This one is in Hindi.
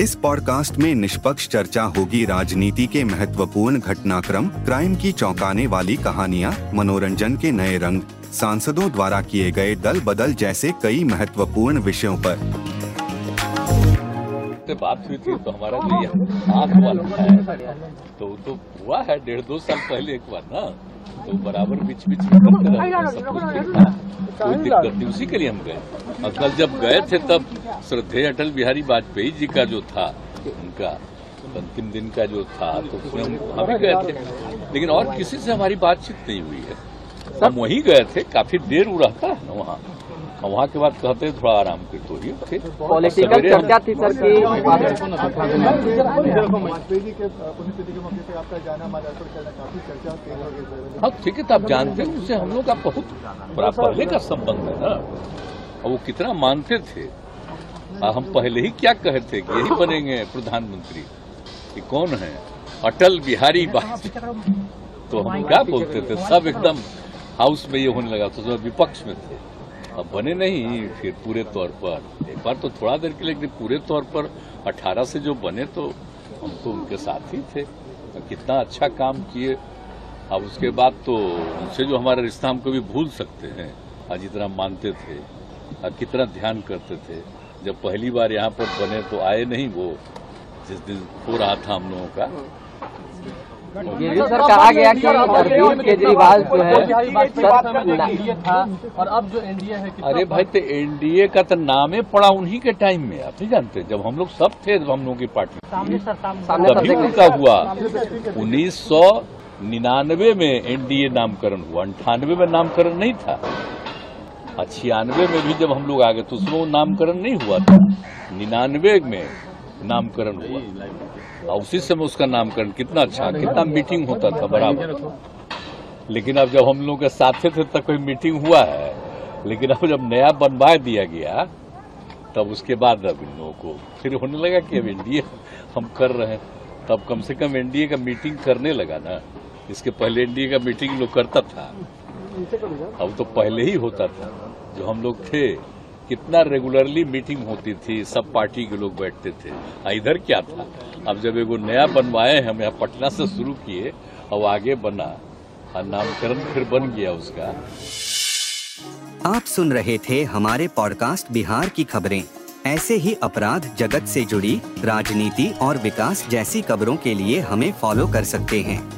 इस पॉडकास्ट में निष्पक्ष चर्चा होगी राजनीति के महत्वपूर्ण घटनाक्रम, क्राइम की चौंकाने वाली कहानियाँ, मनोरंजन के नए रंग, सांसदों द्वारा किए गए दल बदल जैसे कई महत्वपूर्ण विषयों पर। से बात हुई थी तो हमारा जो आँख वाला है तो तो हुआ है डेढ़ दो साल पहले एक बार ना? तो बराबर बीच बीच में उसी के लिए हम गए। और कल जब गए थे तब श्रद्धेय अटल बिहारी वाजपेयी जी का जो था उनका अंतिम दिन का जो था तो उसमें हम हम भी गए थे। लेकिन और किसी से हमारी बातचीत नहीं हुई है। हम वहीं गए थे काफ़ी देर वो रहता है ना वहाँ। और वहाँ के बाद कहते हैं थोड़ा आराम कर तो ही थे पॉलिटिकल चर्चा थी सर की वाजपेयी जी के पुण्यतिथि के मौके पे आपका जाना मादारपुर करना काफ़ी चर्चा तेज हो हाँ ठीक है तो आप जानते हैं उससे हम लोग का बहुत बड़ा पहले का संबंध है ना और वो कितना मानते थे हम पहले ही क्या कहे थे कि यही बनेंगे प्रधानमंत्री कि कौन है अटल बिहारी वाजपेयी तो हम क्या बोलते थे सब एकदम हाउस में ये होने लगा तो सब विपक्ष में थे अब बने नहीं फिर पूरे तौर पर। एक बार तो थोड़ा देर के लिए, लेकिन पूरे तौर पर 18 से जो बने तो हम तो उनके साथ ही थे। कितना अच्छा काम किए। अब उसके बाद तो उनसे जो हमारा रिश्ता हम कभी भूल सकते हैं, आज जितना मानते थे और कितना ध्यान करते थे। जब पहली बार यहाँ पर बने तो आए नहीं वो, जिस दिन हो रहा था हम लोगों का ये भी सर कहा गया कि अरविंद केजरीवाल जो है सर और अब जो एनडीए है अरे भाई तो एनडीए का तो नामे पड़ा उन्हीं के टाइम में आप नहीं जानते? जब हम लोग सब थे हम लोगों की पार्टी तभी उनका हुआ। उन्नीस सौ निन्यानवे में एनडीए नामकरण हुआ। अंठानवे में नामकरण नहीं था। और छियानवे में भी जब हम लोग आ गए तो उसमें वो नामकरण नहीं हुआ था। निन्यानवे में नामकरण हुआ। और उसी समय उसका नामकरण कितना अच्छा कितना मीटिंग होता था, बराबर। लेकिन अब जब हम लोग के साथे थे, तब कोई मीटिंग हुआ है। लेकिन अब जब नया बनवा दिया गया, तब उसके बाद अब इन लोगों को फिर होने लगा कि अब एनडीए हम कर रहे हैं। तब कम से कम एनडीए का मीटिंग करने लगा ना। इसके पहले एनडीए का मीटिंग लोग करता था। अब तो पहले ही होता था। जो हम लोग थे कितना रेगुलरली मीटिंग होती थी, सब पार्टी के लोग बैठते थे। आ इधर क्या था? अब जब एगो नया बनवाए हम यहाँ पटना से शुरू किए और आगे बना। और नामकरण फिर बन गया उसका। आप सुन रहे थे हमारे पॉडकास्ट बिहार की खबरें। ऐसे ही अपराध जगत से जुड़ी, राजनीति और विकास जैसी खबरों के लिए हमें फॉलो कर सकते हैं।